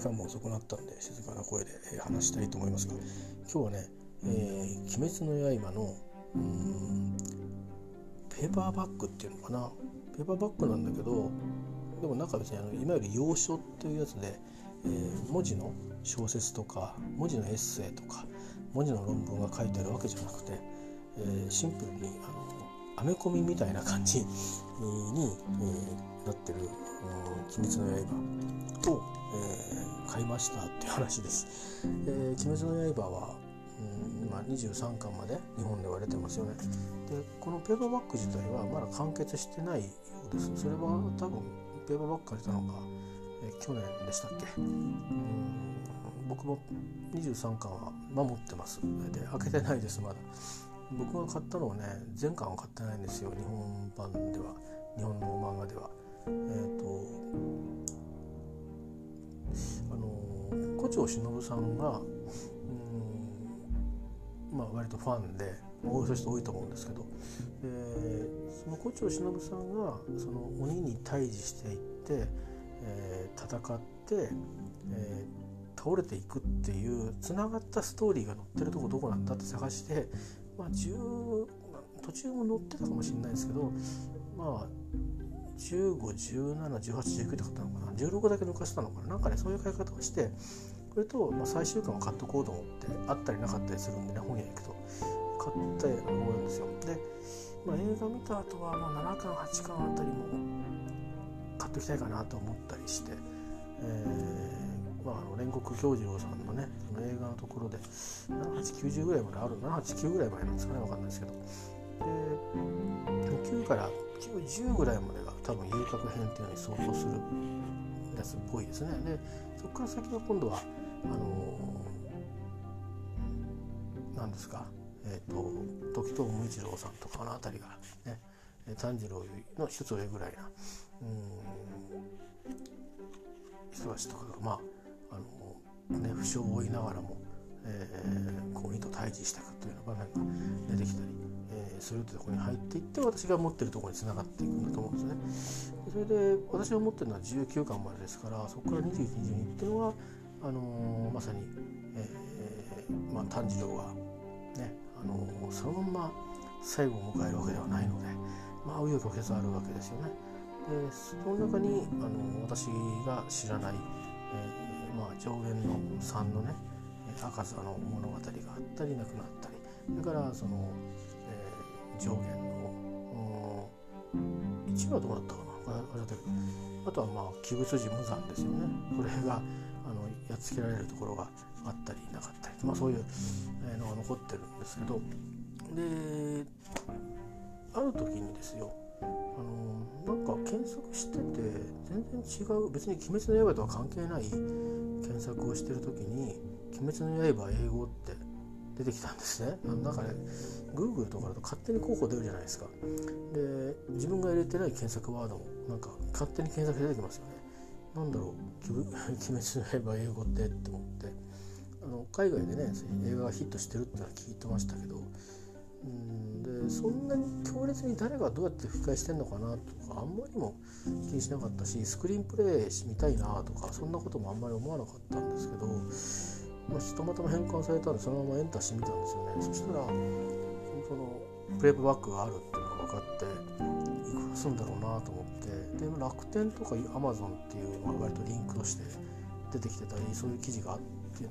間も遅くなったんで静かな声で話したいと思いますが今日はね「えー、鬼滅の刃の」うんペーパーバッグっていうのかな？ペーパーバッグなんだけどでもなんか別にあのいわゆる要所っていうやつで、えー、文字の小説とか文字のエッセイとか文字の論文が書いてあるわけじゃなくて、えー、シンプルにあのアメコミみたいな感じに、えー、なってる「鬼滅の刃」を、えー、買いましたっていう話です。えー、鬼滅の刃は、うん、今23巻まで日本では出てますよね。でこのペーパーバッグ自体はまだ完結してないようです。それは多分ペーパーバッグ借りたのが、えー、去年でしたっけうん僕も23巻は守ってますで開けてないですまだ僕が買ったのはね全巻は買ってないんですよ日本版では日本の漫画ではえっ、ー、とあの古町忍さんがうんまあ割とファンでそういう人多いと思うんですけどでその古町忍さんがその鬼に対峙していって、えー、戦って、えー、倒れていくっていうつながったストーリーが載ってるとこどこなんだって探してまあ、途中も乗ってたかもしれないですけどまあ15171819って買ったのかな？16だけ抜かしたのかな？なんかねそういう買い方をしてこれと、まあ、最終巻は買っとこうと思ってあったりなかったりするんでね本屋行くと。買った思うんですよ。で、まあ、映画見た後はまあ7巻8巻あたりも買っときたいかなと思ったりして、えーまあ、あの煉獄京次郎さんのねその映画のところで7890ぐらいまである789ぐらい前なんですかね分かんないですけど。で9から910ぐらいまでが多分遊郭編っていうのに相当するやつっぽいですね。でそこから先は今度はあの何ですかえっ、ー、と時藤無一郎さんとかの辺りがね炭治郎の一つ上ぐらいなうん人たちとかがまああの、ね、負傷を負いながらも、えー、こう鬼と対峙していくというような場面が出てきたり、えー、するというとこに入っていって私が持ってるところにつながっていくんだと思うんですね。それで私が持ってるのは19巻までですからそこから2122っていうのはあのー、まさに、えーまあ、炭治郎がね、あのー、そのまま最後を迎えるわけではないのでまあ紆余曲折あるわけですよね。でその中にあの私が知らないえー、まあ、上限の3のね赤座の物語があったりなくなったりそれからその、上限の1はどうだったかな。忘れてるあとはまあ鬼物寺無惨ですよね。これがあのやっつけられるところがあったりなかったりまあ、そういうのが残ってるんですけど。である時にですよあのなんか検索してて全然違う別に「鬼滅の刃」とは関係ない検索をしてる時に「鬼滅の刃英語」って出てきたんですね。なんかね Google とかだと勝手に候補出るじゃないですか。で自分が入れてない検索ワードもなんか勝手に検索出てきますよね。なんだろう「鬼滅の刃英語」ってって思って。あの海外でね映画がヒットしてるってのは聞いてましたけど。うんでそんなに強烈に誰がどうやって吹き替えしてんのかなとかあんまりも気にしなかったしスクリーンプレイ見たいなとかそんなこともあんまり思わなかったんですけど、たまたま変換されたんでそのままエンターしてみたんですよね。そしたらそのプレイバックがあるっていうのが分かっていくらするんだろうなと思って。で楽天とかアマゾンっていうのが割とリンクとして出てきてたりそういう記事があって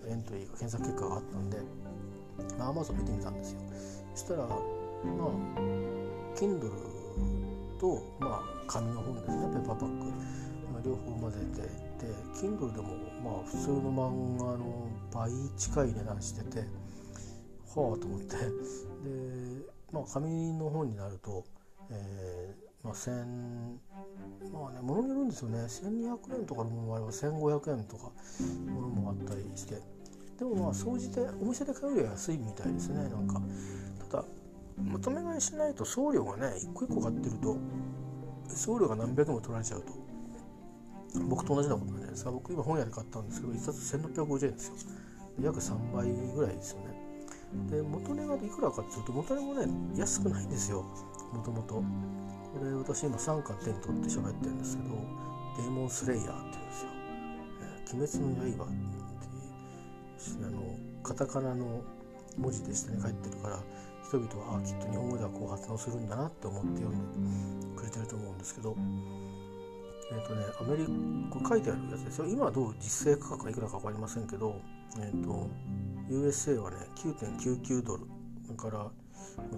エントリーが検索結果があったんで、まあ、アマゾン見てみたんですよ。そしたらまあ Kindle と、まあ、紙の本ですね。ペーパーパック、まあ、両方混ぜてで Kindle でもまあ普通の漫画の倍近い値段しててはあと思って。で、まあ、紙の本になると、えーまあ、1000まあね物によるんですよね。1200円とかのものもあれば1500円とかものもあったりして。でもまあ総じてお店で買うよりは安いみたいですね。なんかただまとめ買いしないと送料がね一個一個買ってると送料が何百も取られちゃうと。僕と同じようなことなんじゃないですか僕今本屋で買ったんですけど1冊1650円ですよ。約3倍ぐらいですよね。で元値がいくらかっていうと元値もね安くないんですよ。もともとこれ私今3巻手に取って喋ってるんですけどデーモンスレイヤーっていうんですよ、え「鬼滅の刃」ってあのカタカナの文字で下に書いてるから人々はあきっと日本語ではこう発音するんだなって思って読んでくれてると思うんですけどえっ、ー、とねアメリカ書いてあるやつですよ。今はどう実勢価格がいくらか分かりませんけどえっ、ー、と USA はね9.99ドル。だから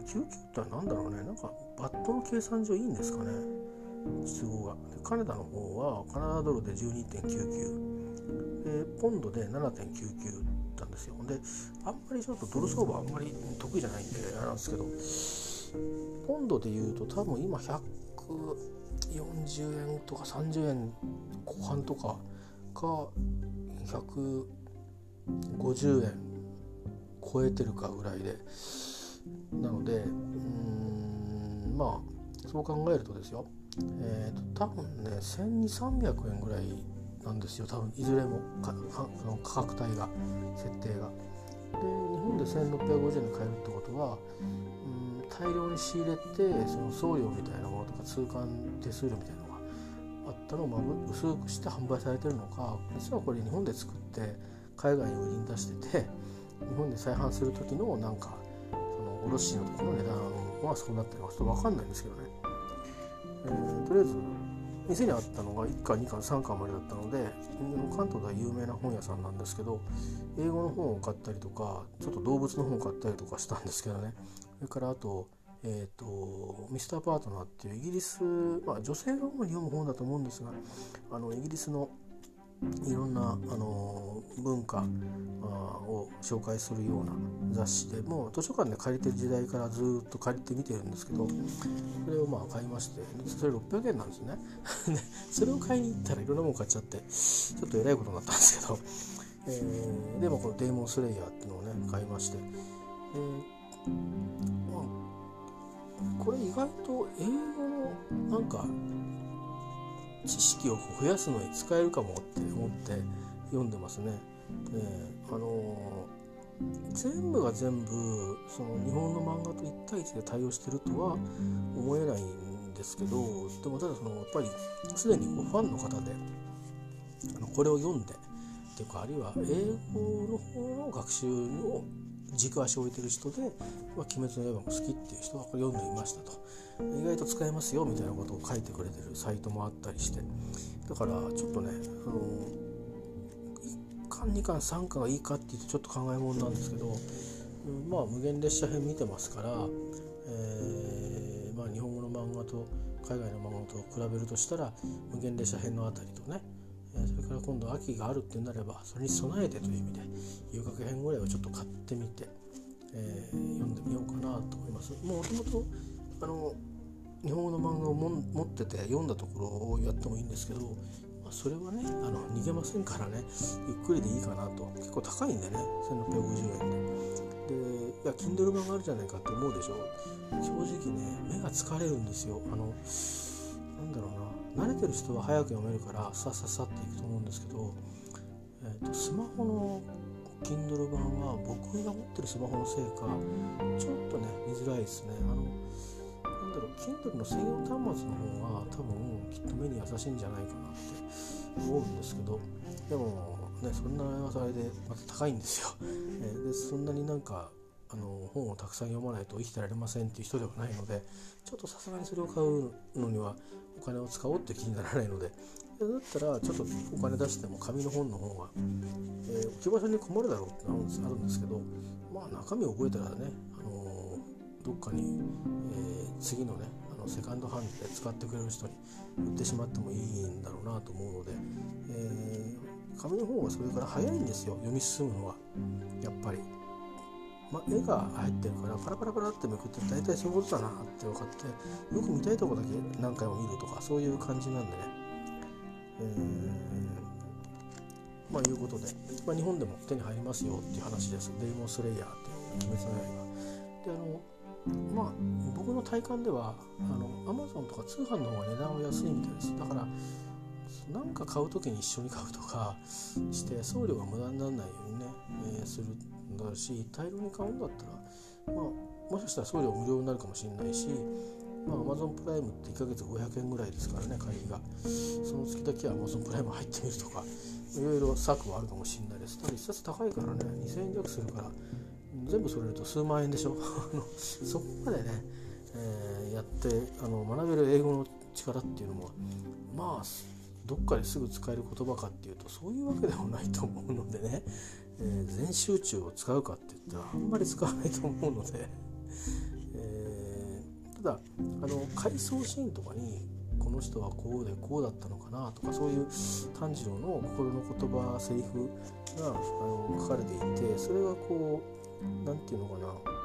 99って何だろうね。なんかバットの計算上いいんですかね。都合が。でカナダの方はカナダドルで12.99でポンドで7.99なんですよ。であんまりちょっとドル相場あんまり得意じゃないんであれなんですけどポンドでいうと多分今140円とか30円後半とかか150円超えてるかぐらいで。なのでうんまあそう考えるとですよ。えーと、多分ね1200300円ぐらいなんですよ。多分いずれも価格帯が設定が。で日本で1650円で買えるってことはうん大量に仕入れてその送料みたいなものか通関手数料みたいなのがあったのをまあ薄くして販売されてるのか実はこれ日本で作って海外に売りに出してて日本で再販する時のなんかその卸の時の値段はそうなってるのかちょっと分かんないんですけどね。えー、とりあえず店にあったのが1巻2巻3巻までだったので関東では有名な本屋さんなんですけど英語の本を買ったりとかちょっと動物の本を買ったりとかしたんですけどねそれからあと,、えーと、ミスターパートナーっていうイギリス、まあ、女性が主に読む本だと思うんですがあのイギリスのいろんなあの文化を紹介するような雑誌でもう図書館で借りてる時代からずっと借りて見てるんですけどそれをまあ買いましてそれ600円なんですね。それを買いに行ったらいろんなもの買っちゃってちょっとえらいことになったんですけど、えー、でもこのデーモンスレイヤーっていうのをね買いまして、えーまあ、これ意外と英語のなんか知識を増やすのに使えるかもって思って読んでますね。あの全部が全部その日本の漫画と1対1で対応してるとは思えないんですけどでもただそのやっぱりすでにこうファンの方であのこれを読んでっていうかあるいは英語の方の学習の軸足を置いてる人で「まあ、鬼滅の刃」も好きっていう人はこれ読んでみましたと。意外と使えますよみたいなことを書いてくれてるサイトもあったりして。だからちょっとねあの1巻2巻3巻がいいかっていうとちょっと考えものなんですけど、まあ無限列車編見てますから、えー、まあ、日本語の漫画と海外の漫画と比べるとしたら無限列車編のあたりとねから今度秋があるってなればそれに備えてという意味で遊郭編ぐらいをちょっと買ってみて、えー、読んでみようかなと思います。もともとあの日本語の漫画を持ってて読んだところをやってもいいんですけど、まあ、それはねあの逃げませんからねゆっくりでいいかなと結構高いんでね1650円で。でいや Kindle 版があるじゃないかって思うでしょう正直ね目が疲れるんですよあのなんだろうな慣れてる人は早く読めるからさささっですけど、えーと、スマホの Kindle 版は僕が持ってるスマホのせいかちょっとね見づらいですね。あのなんだろう Kindle の専用端末の方が多分きっと目に優しいんじゃないかなって思うんですけどでもねそんなあれでまた高いんですよ、えー、でそんなになんかあの本をたくさん読まないと生きてられませんっていう人ではないのでちょっとさすがにそれを買うのにはお金を使おうって気にならないのでだったらちょっとお金出しても紙の本の方が、えー、置き場所に困るだろうってあるんですけどまあ中身を覚えたらね、あのー、どっかに、えー、次のねあのセカンドハンドで使ってくれる人に売ってしまってもいいんだろうなと思うので、え、紙の方はそれから早いんですよ。読み進むのは。やっぱり。ま、絵が入ってるからパラパラパラってめくって大体そういうことだなって分かってよく見たいとこだけ何回も見るとかそういう感じなんでね、えー、まあいうことで、まあ、日本でも手に入りますよっていう話ですデイモンスレイヤーっていう鬼滅の刃であのまあ僕の体感ではあのアマゾンとか通販の方が値段は安いみたいです。だから何か買う時に一緒に買うとかして送料が無駄にならないようにね、えー、するんだし大量に買うんだったら、まあ、もしかしたら送料無料になるかもしれないし、まあ、Amazon プライムって1ヶ月500円ぐらいですからね会議が。その月だけは Amazon プライム入ってみるとかいろいろ策はあるかもしれないです。ただ一冊高いからね2000円弱するから全部それると数万円でしょ。そこまでね、えー、やってあの学べる英語の力っていうのもまあどっかですぐ使える言葉かっていうとそういうわけではないと思うのでね、えー、全集中を使うかって言ったらあんまり使わないと思うので、ただあの回想シーンとかにこの人はこうでこうだったのかなとかそういう炭治郎の心の言葉セリフがあの書かれていてそれがこう何て言うのかな。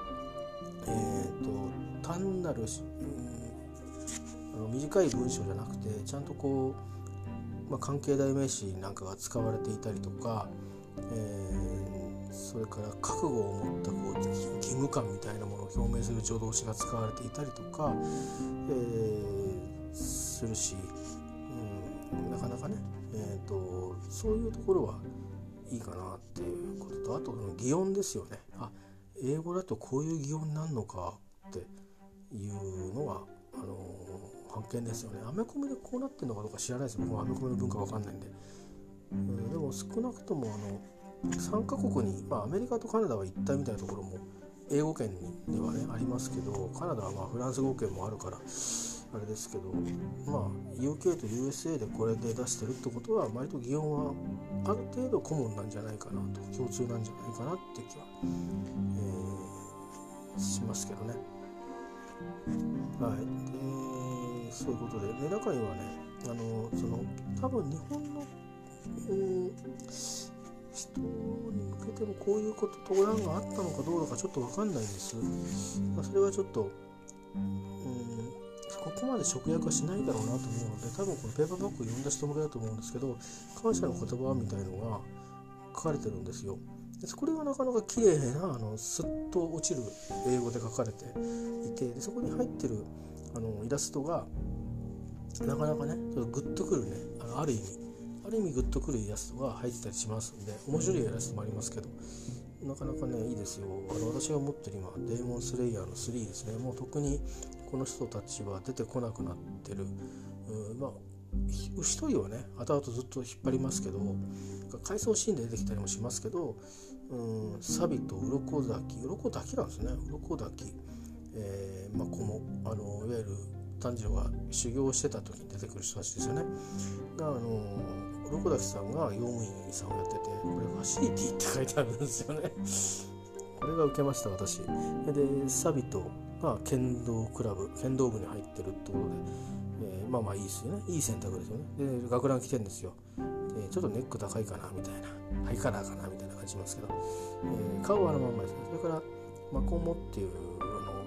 えっ、ー、と単なる、うん、あの短い文章じゃなくてちゃんとこう、まあ、関係代名詞なんかが使われていたりとか、えー、それから覚悟を持ったこう義務感みたいなものを表明する助動詞が使われていたりとか、えー、するし、うん、なかなかね、えーと、そういうところはいいかなっていうこととあと擬音ですよね。あ英語だとこういう擬音になるのかっていうのはあの発見ですよね。アメコミでこうなってるのかどうか知らないです僕はアメコミの文化わかんないんで、うん、でも少なくともあの3カ国に、まあ、アメリカとカナダは一体みたいなところも英語圏ではねありますけどカナダはまあフランス語圏もあるからあれですけどまあ UK と USA でこれで出してるってことは割と擬音はある程度コモンなんじゃないかなと共通なんじゃないかなって気は、えー、しますけどね。はい、でそういうことで、ね、中にはねあのその多分日本の、うん、人に向けてもこういうことと欄があったのかどうかちょっと分かんないんです。まあ、それはちょっと、うんここまで直訳はしないだろうなと思うので多分このペーパーバッグを読んだ人向けだと思うんですけど感謝の言葉みたいのが書かれてるんですよ。でこれがなかなか綺麗なあのスッと落ちる英語で書かれていてでそこに入ってるあのイラストがなかなかねグッとくるねあのある意味ある意味グッとくるイラストが入ってたりしますんで面白いイラストもありますけどなかなかねいいですよ。あの私が持ってる今デーモンスレイヤーの3ですね。もう特にこの人たちは出てこなくなってる。まあ一人はね後々ずっと引っ張りますけど回想シーンで出てきたりもしますけどうんサビと鱗滝。鱗滝なんですね。鱗滝、えー、まあこのあのいわゆる炭治郎が修行してた時に出てくる人たちですよね。があの鱗滝さんが用務員さんをやっててこれファシリティって書いてあるんですよね。これが受けました私。でサビとが剣道クラブ剣道部に入ってるってことで、えー、まあまあいいですよね。いい選択ですよね。で学ラン着てんですよ。でちょっとネック高いかなみたいな。ハイカラーかなみたいな感じしますけど、えー、顔はあのまんまですね。それからマコモっていう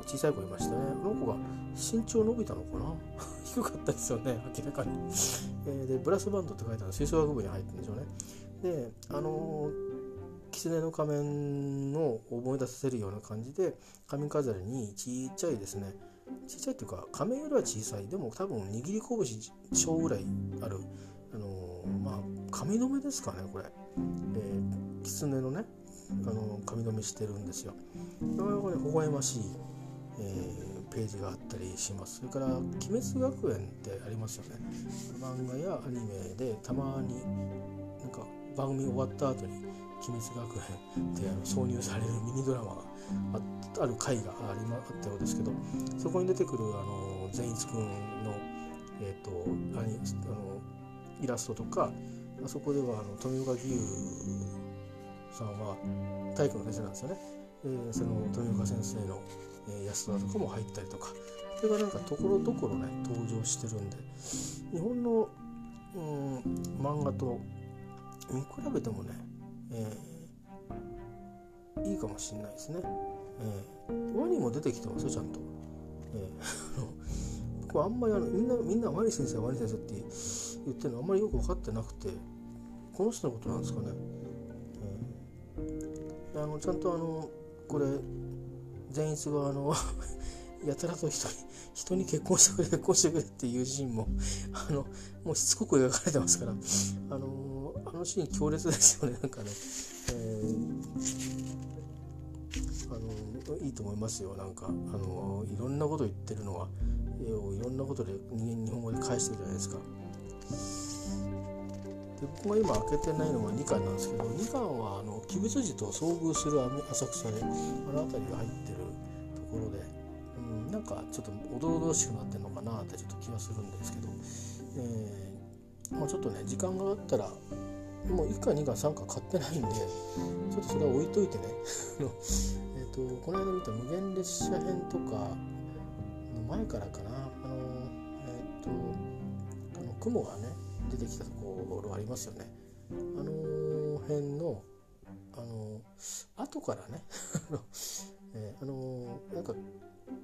小さい子いましたね。あの子が身長伸びたのかな？低かったですよね。明らかに、えー、でブラスバンドって書いてある吹奏楽部に入ってるんでしょうね。であのー狐の仮面を思い出させるような感じで髪飾りにちっちゃいですね。ちっちゃいっていうか仮面よりは小さい。でも多分握り拳小ぐらいある。あの、まあ髪留めですかねこれ、えー、狐のねあの髪留めしてるんですよ。なかなかね微笑ましい、えー、ページがあったりしますそれから「鬼滅学園」ってありますよね漫画やアニメでたまになんか番組終わった後に鬼滅学園であの挿入されるミニドラマがあある回がありまあったようですけどそこに出てくるあの善逸くんの,、えーと、とあのイラストとかあそこではあの富岡義勇さんは体育の先生なんですよね。えー、その富岡先生の、えー、イラストだとかも入ったりとかそれがなんかところどころね登場してるんで日本の、うん、漫画と見比べてもねえー、いいかもしれないですね。えー、ワニも出てきてますよちゃんと。えー、僕はあんまりあのみんなみんなワニ先生ワニ先生って言ってるのあんまりよく分かってなくてこの人のことなんですかね。えー、あのちゃんとあのこれ善逸があの やたらと人に人に結婚してくれ結婚してくれっていうシーンもあのもうしつこく描かれてますからあのあのシーン強烈ですよねなんかね、えー、あのいいと思いますよなんか。あのいろんなこと言ってるのは絵をいろんなことで日本語で返してるじゃないですか。で僕が今開けてないのは2巻なんですけど2巻はあの鬼物寺と遭遇する浅草であの辺りが入ってるところで、うん、なんかちょっとおどろどろしくなってるのかなってちょっと気はするんですけど、えーまあ、ちょっとね時間があったらもう1巻2巻3巻買ってないんでちょっとそれは置いといてねえとこの間見た無限列車編とかの前からかなあのえっ、ー、とあの雲がね出てきたところありますよね。あの辺のあの後からね えー、あのなんか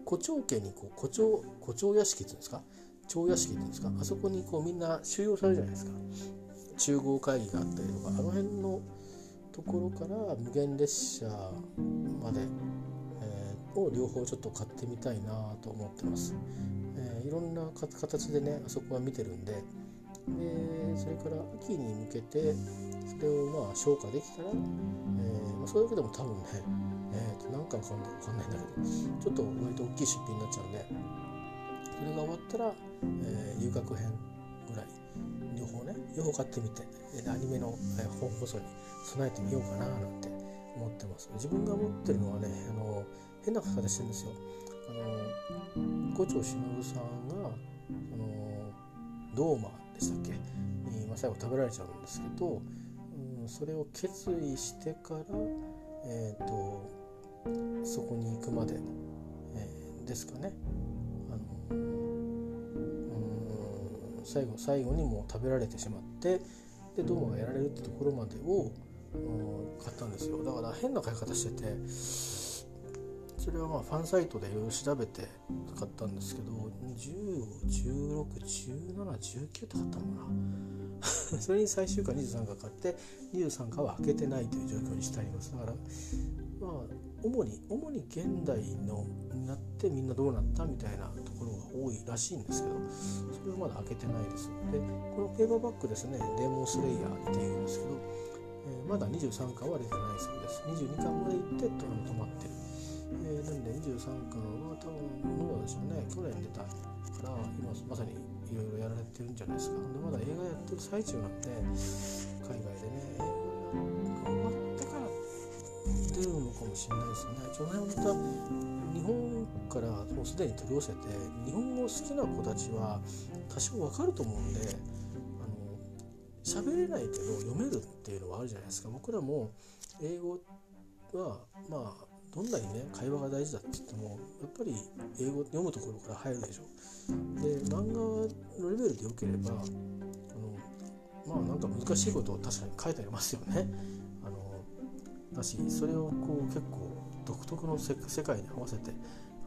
古町家にこう古町古町屋敷っていうんですか？町屋敷っていうんですか？あそこにこうみんな収容されるじゃないですか。中合会議があったりとか。あの辺のところから無限列車まで、えー、を両方ちょっと買ってみたいなと思ってます、えー、いろんな形でねあそこは見てるんででそれから秋に向けてそれをまあ消化できたら、えーまあ、それだけでも多分ね、えー、と何かかんないかんないんだけどちょっと割と大きい出品になっちゃうんでそれが終わったら、えー、遊郭編ぐらい両方ね両方買ってみてアニメの本放送に備えてみようかななんて思ってます。自分が持ってるのはねあの変な形してるんですよ。あの五条忍さんがそのドーマでしたっけ？に、最後食べられちゃうんですけど、うん、それを決意してからえ、ー、とそこに行くまで、えー、ですかね。あの最後最後にもう食べられてしまってでドーマがやられるってところまでを買ったんですよ。だから変な買い方しててそれはまあファンサイトでいろいろ調べて買ったんですけど10161719って買ったのかな。それに最終回23回買って23回は開けてないという状況にしてあります。だからまあ主に主に現代のになってみんなどうなったみたいなところが多いらしいんですけどそれはまだ開けてないです。でこのペーパーバッグですねデーモンスレイヤーっていうんですけど、えー、まだ23巻は出てないそうです。22巻まで行って止まってる、えー、なんで23巻は多分どうでしょうね去年出たから今まさにいろいろやられてるんじゃないですか。でまだ映画やってる最中なんで海外でね映画が終わってから出るのかもしれないですね。その辺また日本からもうすでに取り寄せて日本語好きな子たちは多少わかると思うんであの喋れないけど読めるっていうのはあるじゃないですか。僕らも英語はまあどんなにね会話が大事だって言ってもやっぱり英語読むところから入るでしょで漫画のレベルでよければあのまあなんか難しいことを確かに書いてありますよねあのだしそれをこう結構独特の世界に合わせて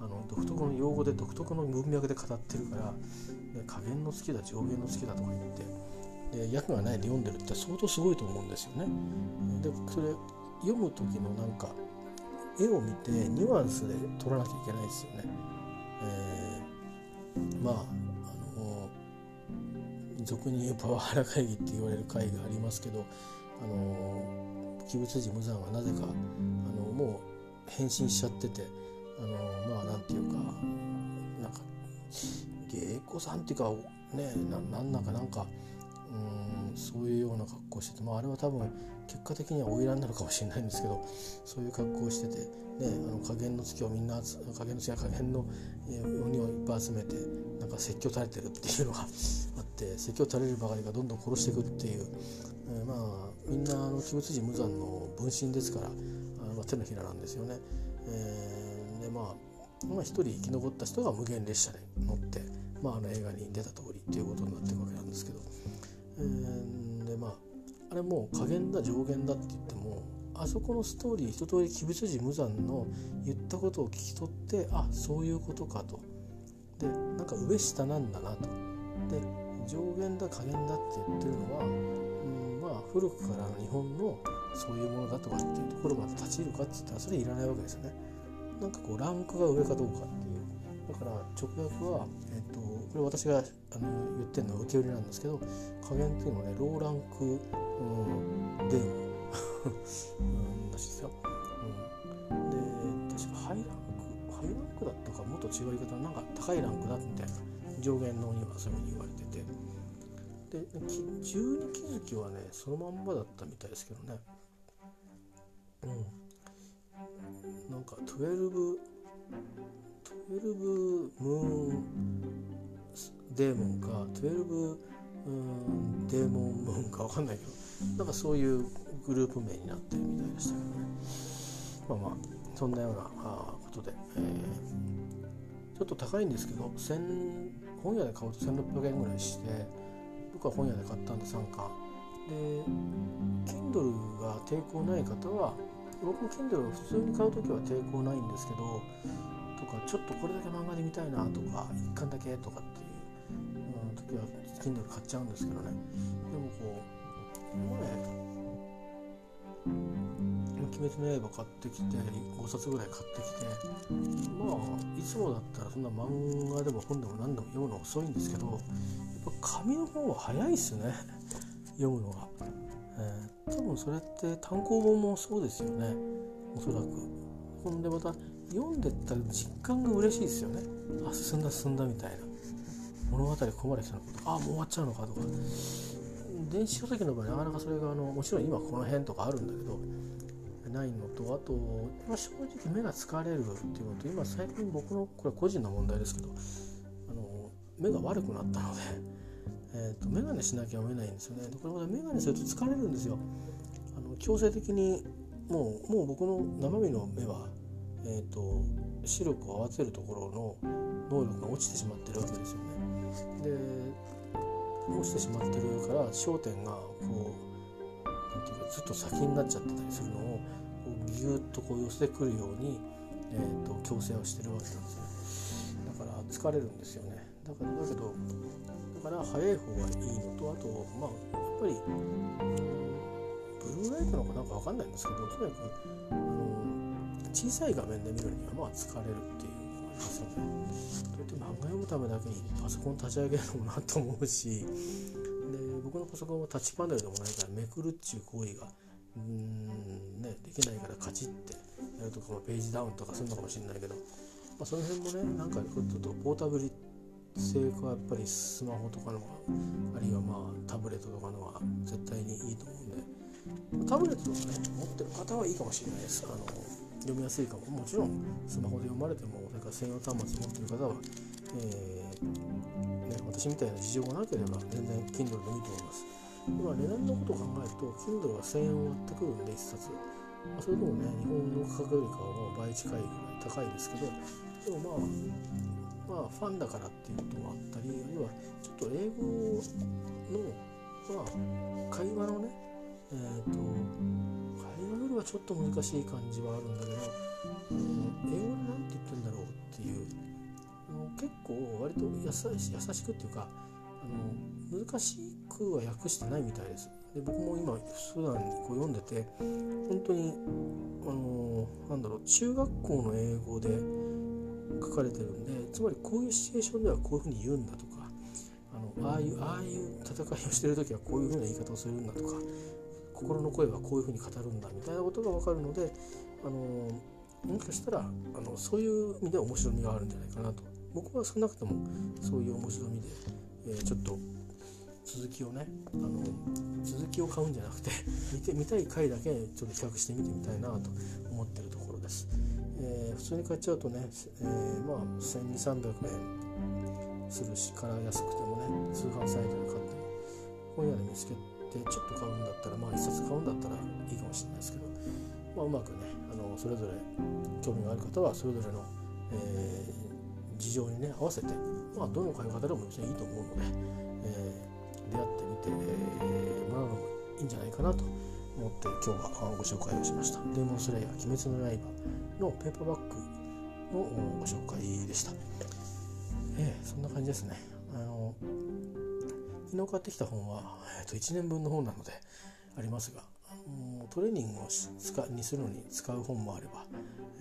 あの独特の用語で独特の文脈で語ってるから、加減の好きだ上限の好きだとか言ってで役がないで読んでるって相当すごいと思うんですよね。でそれ読む時のなんか絵を見てニュアンスで撮らなきゃいけないですよね。えー、まああの俗に言うパワハラ会議って言われる会がありますけどあの鬼物寺無惨はなぜかあのもう変身しちゃっててあのまあなんていうかなんか芸妓さんっていうかねなんなんだかなんかうんそういうような格好してて、まあ、あれは多分結果的には花魁なのかもしれないんですけどそういう格好をしてて、ね、あの加減の月をみんな加減の月や加減の鬼をいっぱい集めてなんか説教垂れてるっていうのが あって説教垂れるばかりがどんどん殺していくっていう、えー、まあみんなあの鬼物寺無惨の分身ですからあの、手のひらなんですよね。えー、でまあまあ、一人生き残った人が無限列車で乗って、まあ、あの映画に出た通りっていうことになってるわけなんですけど、えー、でまああれもう加減だ上限だって言ってもあそこのストーリー一通り鬼物寺無惨の言ったことを聞き取ってあそういうことかと。でなんか上下なんだなと。で上限だ加減だって言ってるのは、うん、まあ古くからの日本のそういうものだとかっていうところまで立ち入るかって言ったらそれいらないわけですよね。なんかこうランクが上かどうかっていう。だから直訳は、えっと、これ私があの言ってるのは受け売りなんですけど加減っていうのはねローランクうん、でうんらしいですよ。うん、で確かハイランクハイランクだったかもっと違う言い方なんか高いランクだみたいな上限の鬼はそういうふうに言われてて。でで十二気づきはねそのまんまだったみたいですけどね。うん。なんか12 12ムーンデーモンか12うんデーモンムーンか分かんないけどなんかそういうグループ名になってるみたいでしたけどね。まあまあそんなようなことで、えー、ちょっと高いんですけど本屋で買うと1600円ぐらいして僕は本屋で買ったんで3巻で Kindle が抵抗ない方は僕も Kindle を普通に買う時は抵抗ないんですけどとかちょっとこれだけ漫画で見たいなとか1巻だけとかっていう、うん、時は Kindle 買っちゃうんですけどね。でもこう前鬼滅の刃買ってきて5冊ぐらい買ってきてまあいつもだったらそんな漫画でも本でも何でも読むの遅いんですけどやっぱ紙の方は早いっすね。読むのが、えー、多分それって単行本もそうですよね。おそらく。ほんでまた読んでったら実感が嬉しいですよね。あ進んだ進んだみたいな。物語ここまで来たのかと。かあもう終わっちゃうのかとか。電子書籍の場合なかなかそれがあのもちろん今この辺とかあるんだけどないのとあと、まあ、正直目が疲れるっていうのと今最近僕のこれ個人の問題ですけどあの目が悪くなったので、えーと、眼鏡しなきゃ読めないんですよね。これまた眼鏡すると疲れるんですよ。あの強制的にもうもう僕の生身の目は、えーと、視力を合わせるところの能力が落ちてしまってるわけですよね。で落ちてしまってるから焦点がこう何て言うかずっと先になっちゃってたりするのをギュッとこう寄せてくるように、えーと、矯正をしてるわけなんですよね。だから疲れるんですよね。だからだけどだから早い方がいいのとあとまあやっぱりブルーライトなのかなんか分かんないんですけどとにかく小さい画面で見るにはまあ疲れるっていうのがありますよね。といって漫画読むためだけにパソコン立ち上げるのもなと思うし。で僕のパソコンはタッチパネルでもないからめくるっていう行為がうんねできないからカチッてやるとか、まあ、ページダウンとかするのかもしれないけど、まあ、その辺もねなんかちょっとポータブル性がやっぱりスマホとかのあるいはまあタブレットとかのは絶対にいいと思うんで。タブレットとかね持ってる方はいいかもしれないです。あの読みやすいかももちろんスマホで読まれてもそれから専用端末持ってる方は、えーね、私みたいな事情がなければ全然 Kindle でもいいと思います。今値段のことを考えると Kindle は1000円を割ってくるんで1冊、まあ、それでもね日本の価格よりかはもう倍近いぐらい高いですけどでもまあまあファンだからっていうこともあったりあるいはちょっと英語のまあ会話のねえっ、ー、と会話よりはちょっと難しい感じはあるんだけど、うん、英語で何て言ってんだろうっていう結構割と優し優しくっていうかあの難しくは訳してないみたいです。で僕も今普段こう読んでて本当にあのなんだろう中学校の英語で書かれてるんでつまりこういうシチュエーションではこういうふうに言うんだとかあのああいうああいう戦いをしてる時はこういうふうな言い方をするんだとか心の声はこういうふうに語るんだみたいなことが分かるのであのもしかしたらあのそういう意味で面白みがあるんじゃないかなと僕は少なくともそういう面白みで、えー、ちょっと続きをねあの続きを買うんじゃなくて 見て見たい回だけちょっと比較して見てみたいなと思ってるところです。えー、普通に買っちゃうとね、えー、まあ1200300円するしから安くてもね通販サイトで買っても本屋で見つけてでちょっと買うんだったらまあ1冊買うんだったらいいかもしれないですけど、まあ、うまくねあのそれぞれ興味がある方はそれぞれの、えー事情にね合わせて、まあ、どの買い方でも別にいいと思うので、えー、出会ってみて、えー、もらうのもいいんじゃないかなと思って今日はご紹介をしました。デーモンスレイヤー鬼滅の刃のペーパーバッグのご紹介でした。えー、そんな感じですね。あの昨日買ってきた本は、えー、と1年分の本なのでありますがトレーニングをにするのに使う本もあれば、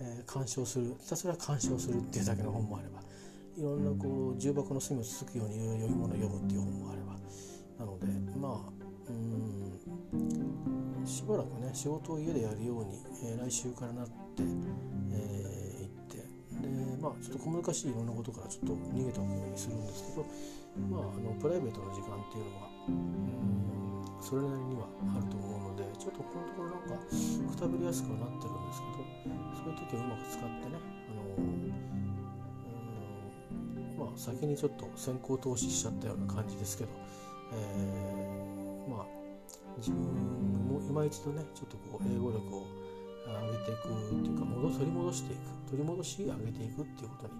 えー、鑑賞するひたすら鑑賞するっていうだけの本もあればいろんなこう重箱の隅をつつくようにいろいろ読み物を読むっていう本もあればなのでまあうんしばらくね仕事を家でやるように、えー、来週からなって、えー、まあちょっと小難しいいろんなことからちょっと逃げておくようにするんですけどまああのプライベートの時間っていうのはうんそれなりにはあると思うのでちょっとこのところなんかくたびれやすくはなってるんですけどそういう時はうまく使ってね、あのまあ、先にちょっと先行投資しちゃったような感じですけど、えー、まあ自分も今一度ねちょっとこう英語力を上げていくっていうか戻取り戻していく取り戻し上げていくっていうことに、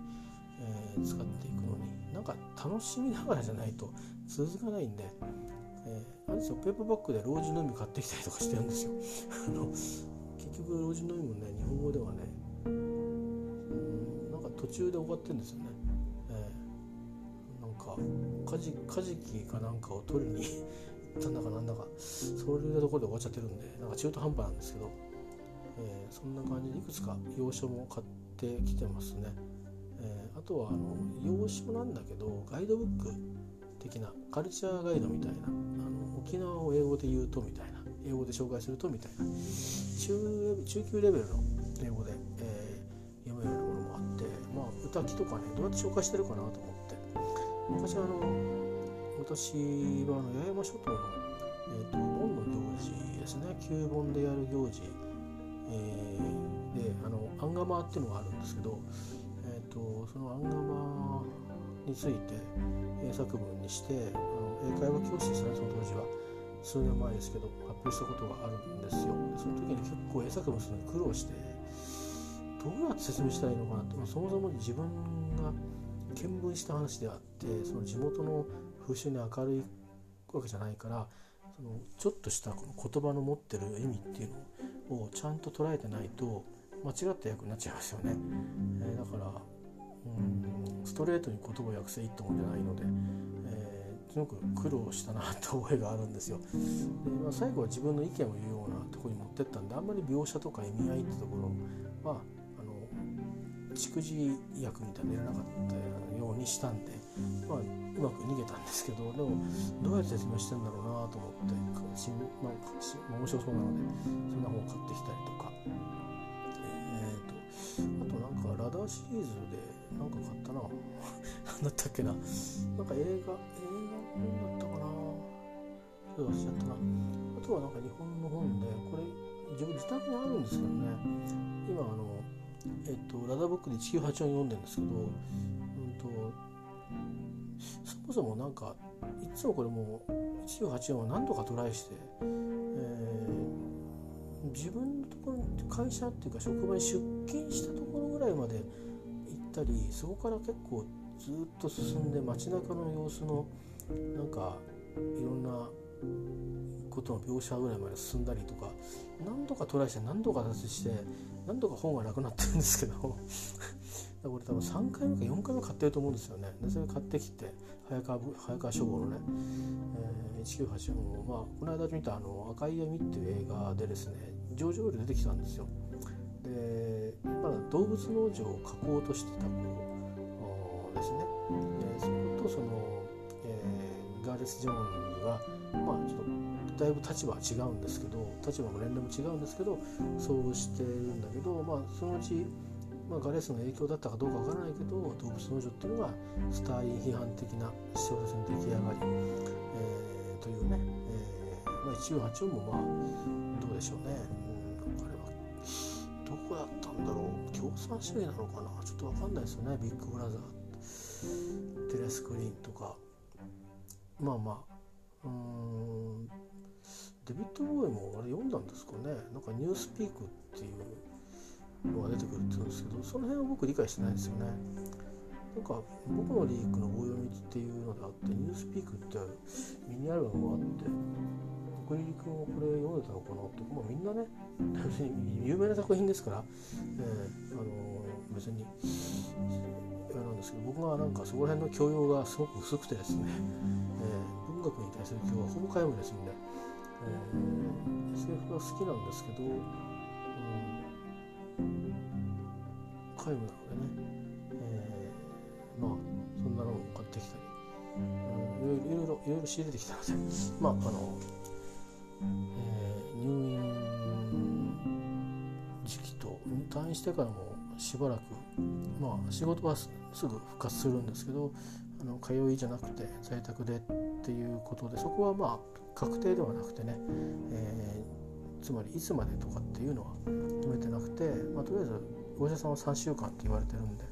えー、使っていくのになんか楽しみながらじゃないと続かないんで、えー、あれですよペーパーバッグで老人の意味買ってきたりとかしてるんですよ。あの結局老人の意味もね日本語ではねうんなんか途中で終わってるんですよね、えー、なんかカジカジキかなんかを取りに行ったんだかなんだかそういうところで終わっちゃってるんでなんか中途半端なんですけど、えー、そんな感じでいくつか洋書も買ってきてますね、えー、あとはあの洋書なんだけどガイドブック的なカルチャーガイドみたいなあの沖縄を英語で言うとみたいな英語で紹介するとみたいな中中級レベルの英語で、えー、読めるようなものもあってまあ歌きとかねどうやって紹介してるかなと思って。昔あの私はあの八重山諸島の、えーと、盆の行事ですね。旧盆でやる行事、えー、であのアンガマっていうのがあるんですけど、えーと、そのアンガマについて英作文にしてあの英会話教師でしたねその当時は数年前ですけど発表したことがあるんですよ。その時に結構英作文するのに苦労してどうやって説明したらいいのかなって、そもそも自分が見聞した話であってその地元の風習に明るいわけじゃないからそのちょっとしたこの言葉の持ってる意味っていうのをちゃんと捉えてないと間違った役になっちゃいますよね、えー、だからうんストレートに言葉を訳せいいってもんじゃないので、えー、すごく苦労したなって覚えがあるんですよ。で、まあ、最後は自分の意見を言うようなとこに持ってったんであんまり描写とか意味合いってところはあの逐次役みたいなのやらなかったようにしたんで、まあうまく逃げたんですけどでもどうやって説明してんだろうなと思ってなんか面白そうなのでそんな本を買ってきたりとか。えっ、ー、とあとなんかラダーシリーズでなんか買ったな。何だったっけな。なんか映画映画本だったかな。ちょっと忘れちゃったな。あとはなんか日本の本でこれ自分自宅にあるんですけどね。今あのえっ、とラダーブックで1984読んでるんですけど、うんとそもそもなんかいつもこれもう1984は何度かトライして、えー、自分のところ会社っていうか職場に出勤したところぐらいまで行ったりそこから結構ずっと進んで街中の様子のなんかいろんなことの描写ぐらいまで進んだりとか何度かトライして何度か脱して何度か本がなくなってるんですけど これ多分3回目か4回目買ってると思うんですよね。でそれ買ってきて早川早川書房のね、えー、1984のまあこの間見たあの「赤い闇」っていう映画でですねジョージ・オイル出てきたんですよ。でまだ動物農場を描こうとしてた子ですね。でそことその、えー、ガーレス・ジョーンズがまあちょっとだいぶ立場は違うんですけど立場も年齢も違うんですけどそうしてるんだけどまあそのうちまあ、ガレスの影響だったかどうかわからないけど動物農場っていうのがスターリン批判的な小説に出来上がり、えー、というね、えーまあ、1984もまあどうでしょうね、うん、あれはどこだったんだろう。共産主義なのかな。ちょっとわかんないですよね。ビッグブラザーテレスクリーンとか。まあまあうんデビッド・ボーイもあれ読んだんですかね。なんかニュースピークっていうのが出てくるって言うんですけどその辺は僕理解してないですよね。なんか僕のリークの棒読みっていうのであってニュースピークってミニアルバムがあって国立君はこれ読んでたのかなって、まあ、みんなね別に 有名な作品ですから、えー、あのー、別にあれなんですけど僕がなんかそこら辺の教養がすごく薄くてですね、えー、文学に対する教養はほぼ皆無ですんで、えー、SF が好きなんですけどうん皆無なのでね、えー、まあそんなのを買ってきたり、うん、いろいろいろいろ仕入れてきたので まああの、えー、入院時期と退院してからもしばらくまあ仕事はすぐ復活するんですけどあの通いじゃなくて在宅でっていうことでそこはまあ確定ではなくてね、えー、つまりいつまでとかっていうのは決めてなくて、まあ、とりあえずお医者さんは3週間って言われてるんで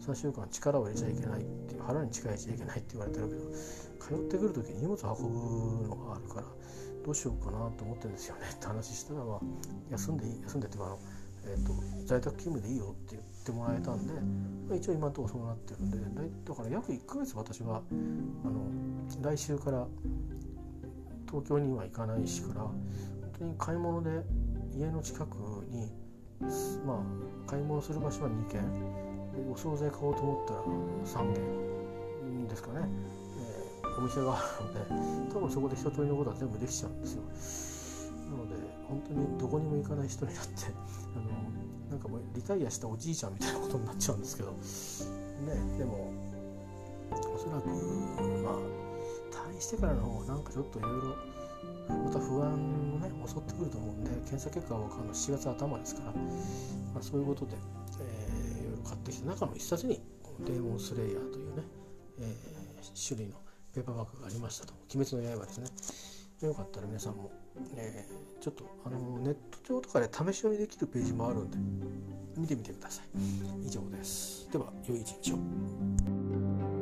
3週間力を入れちゃいけないっていう腹に力入れちゃいけないって言われてるけど通ってくる時に荷物運ぶのがあるからどうしようかなと思ってるんですよねって話したら、まあ、休んでいい休んでっていうかあの、えーと、在宅勤務でいいよって言ってもらえたんで、まあ、一応今のところそうなってるんでだから約1ヶ月私はあの来週から東京には行かないしから当に買い物で家の近くにまあ買い物する場所は2軒。お惣菜買おうと思ったら3軒ですかね、えー、お店があるので多分そこで一通りのことは全部できちゃうんですよ。なので本当にどこにも行かない人になってあのなんかもうリタイアしたおじいちゃんみたいなことになっちゃうんですけど。ねでもおそらくまあ退院してからの方がなんかちょっといろいろまた不安もね襲ってくると思うんで検査結果は分かるの7月頭ですから、まあ、そういうことで、えー、いろいろ買ってきて中の一冊にこのデーモンスレイヤーというね、えー、種類のペーパーバッグがありましたと「鬼滅の刃」ですね。よかったら皆さんも、えー、ちょっとあのネット上とかで試し読みできるページもあるんで見てみてください。以上です。では良い一日を。